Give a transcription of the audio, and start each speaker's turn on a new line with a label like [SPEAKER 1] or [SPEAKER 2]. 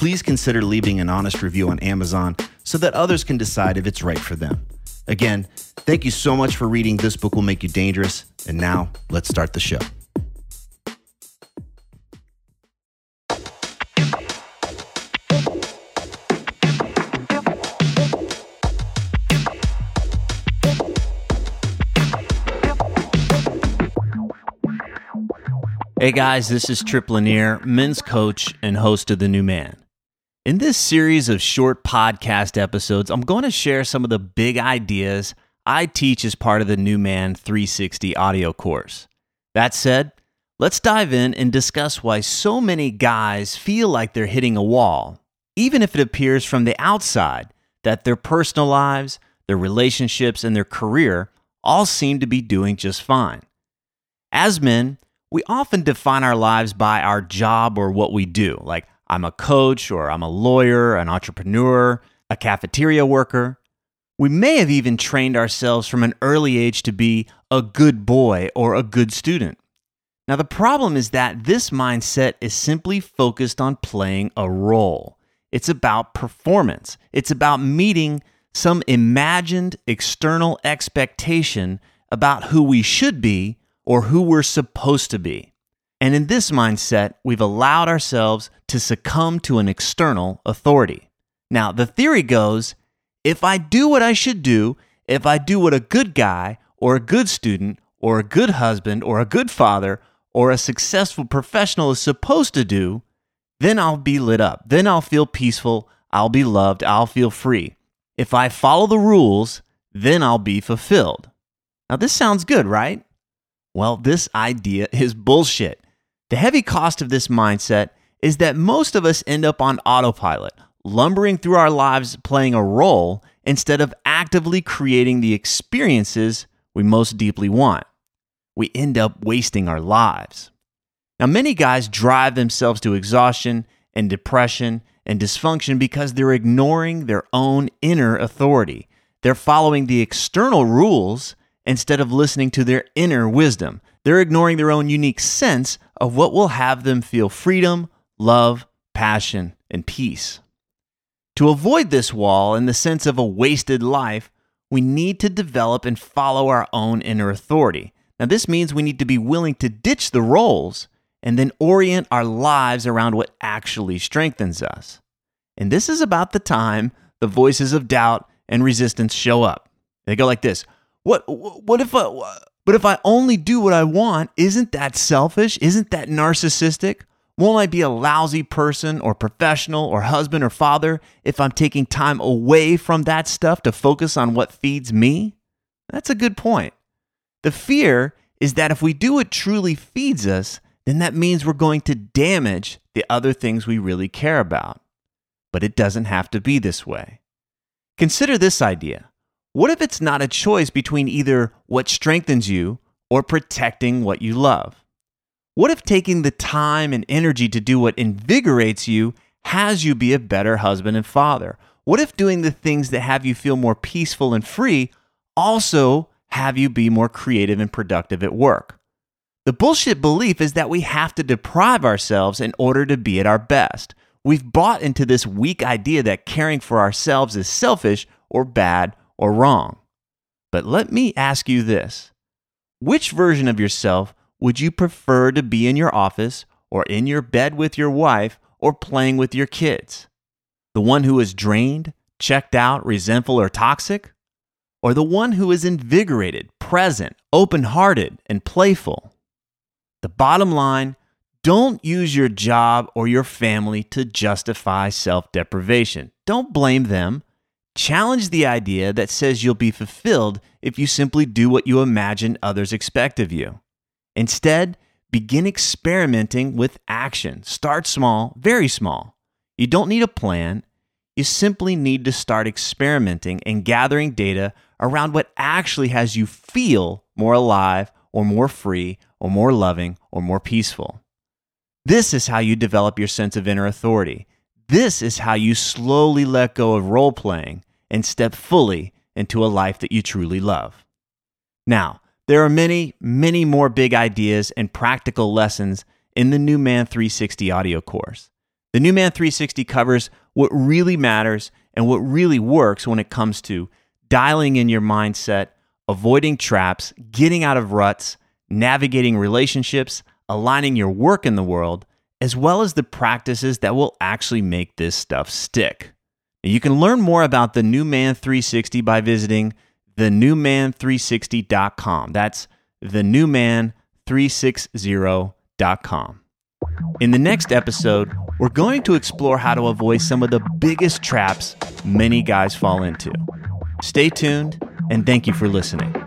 [SPEAKER 1] please consider leaving an honest review on Amazon so that others can decide if it's right for them. Again, thank you so much for reading This Book Will Make You Dangerous. And now, let's start the show. Hey guys, this is Trip Lanier, men's coach and host of The New Man. In this series of short podcast episodes, I'm going to share some of the big ideas I teach as part of the New Man 360 audio course. That said, let's dive in and discuss why so many guys feel like they're hitting a wall, even if it appears from the outside that their personal lives, their relationships, and their career all seem to be doing just fine. As men, we often define our lives by our job or what we do. Like, I'm a coach or I'm a lawyer, an entrepreneur, a cafeteria worker. We may have even trained ourselves from an early age to be a good boy or a good student. Now, the problem is that this mindset is simply focused on playing a role. It's about performance, it's about meeting some imagined external expectation about who we should be or who we're supposed to be. And in this mindset, we've allowed ourselves to succumb to an external authority. Now, the theory goes if I do what I should do, if I do what a good guy or a good student or a good husband or a good father or a successful professional is supposed to do, then I'll be lit up. Then I'll feel peaceful. I'll be loved. I'll feel free. If I follow the rules, then I'll be fulfilled. Now, this sounds good, right? Well, this idea is bullshit. The heavy cost of this mindset is that most of us end up on autopilot, lumbering through our lives playing a role instead of actively creating the experiences we most deeply want. We end up wasting our lives. Now, many guys drive themselves to exhaustion and depression and dysfunction because they're ignoring their own inner authority. They're following the external rules instead of listening to their inner wisdom. They're ignoring their own unique sense of what will have them feel freedom, love, passion, and peace. To avoid this wall in the sense of a wasted life, we need to develop and follow our own inner authority. Now, this means we need to be willing to ditch the roles and then orient our lives around what actually strengthens us. And this is about the time the voices of doubt and resistance show up. They go like this What, what if I, but if I only do what I want, isn't that selfish? Isn't that narcissistic? Won't I be a lousy person or professional or husband or father if I'm taking time away from that stuff to focus on what feeds me? That's a good point. The fear is that if we do what truly feeds us, then that means we're going to damage the other things we really care about. But it doesn't have to be this way. Consider this idea what if it's not a choice between either what strengthens you or protecting what you love? What if taking the time and energy to do what invigorates you has you be a better husband and father? What if doing the things that have you feel more peaceful and free also have you be more creative and productive at work? The bullshit belief is that we have to deprive ourselves in order to be at our best. We've bought into this weak idea that caring for ourselves is selfish or bad or wrong. But let me ask you this which version of yourself would you prefer to be in your office or in your bed with your wife or playing with your kids? The one who is drained, checked out, resentful, or toxic? Or the one who is invigorated, present, open hearted, and playful? The bottom line don't use your job or your family to justify self deprivation. Don't blame them. Challenge the idea that says you'll be fulfilled if you simply do what you imagine others expect of you. Instead, begin experimenting with action. Start small, very small. You don't need a plan. You simply need to start experimenting and gathering data around what actually has you feel more alive or more free or more loving or more peaceful. This is how you develop your sense of inner authority. This is how you slowly let go of role playing and step fully into a life that you truly love. Now, there are many, many more big ideas and practical lessons in the New Man 360 audio course. The New Man 360 covers what really matters and what really works when it comes to dialing in your mindset, avoiding traps, getting out of ruts, navigating relationships, aligning your work in the world, as well as the practices that will actually make this stuff stick. You can learn more about the New Man 360 by visiting thenewman360.com. That's thenewman360.com. In the next episode, we're going to explore how to avoid some of the biggest traps many guys fall into. Stay tuned, and thank you for listening.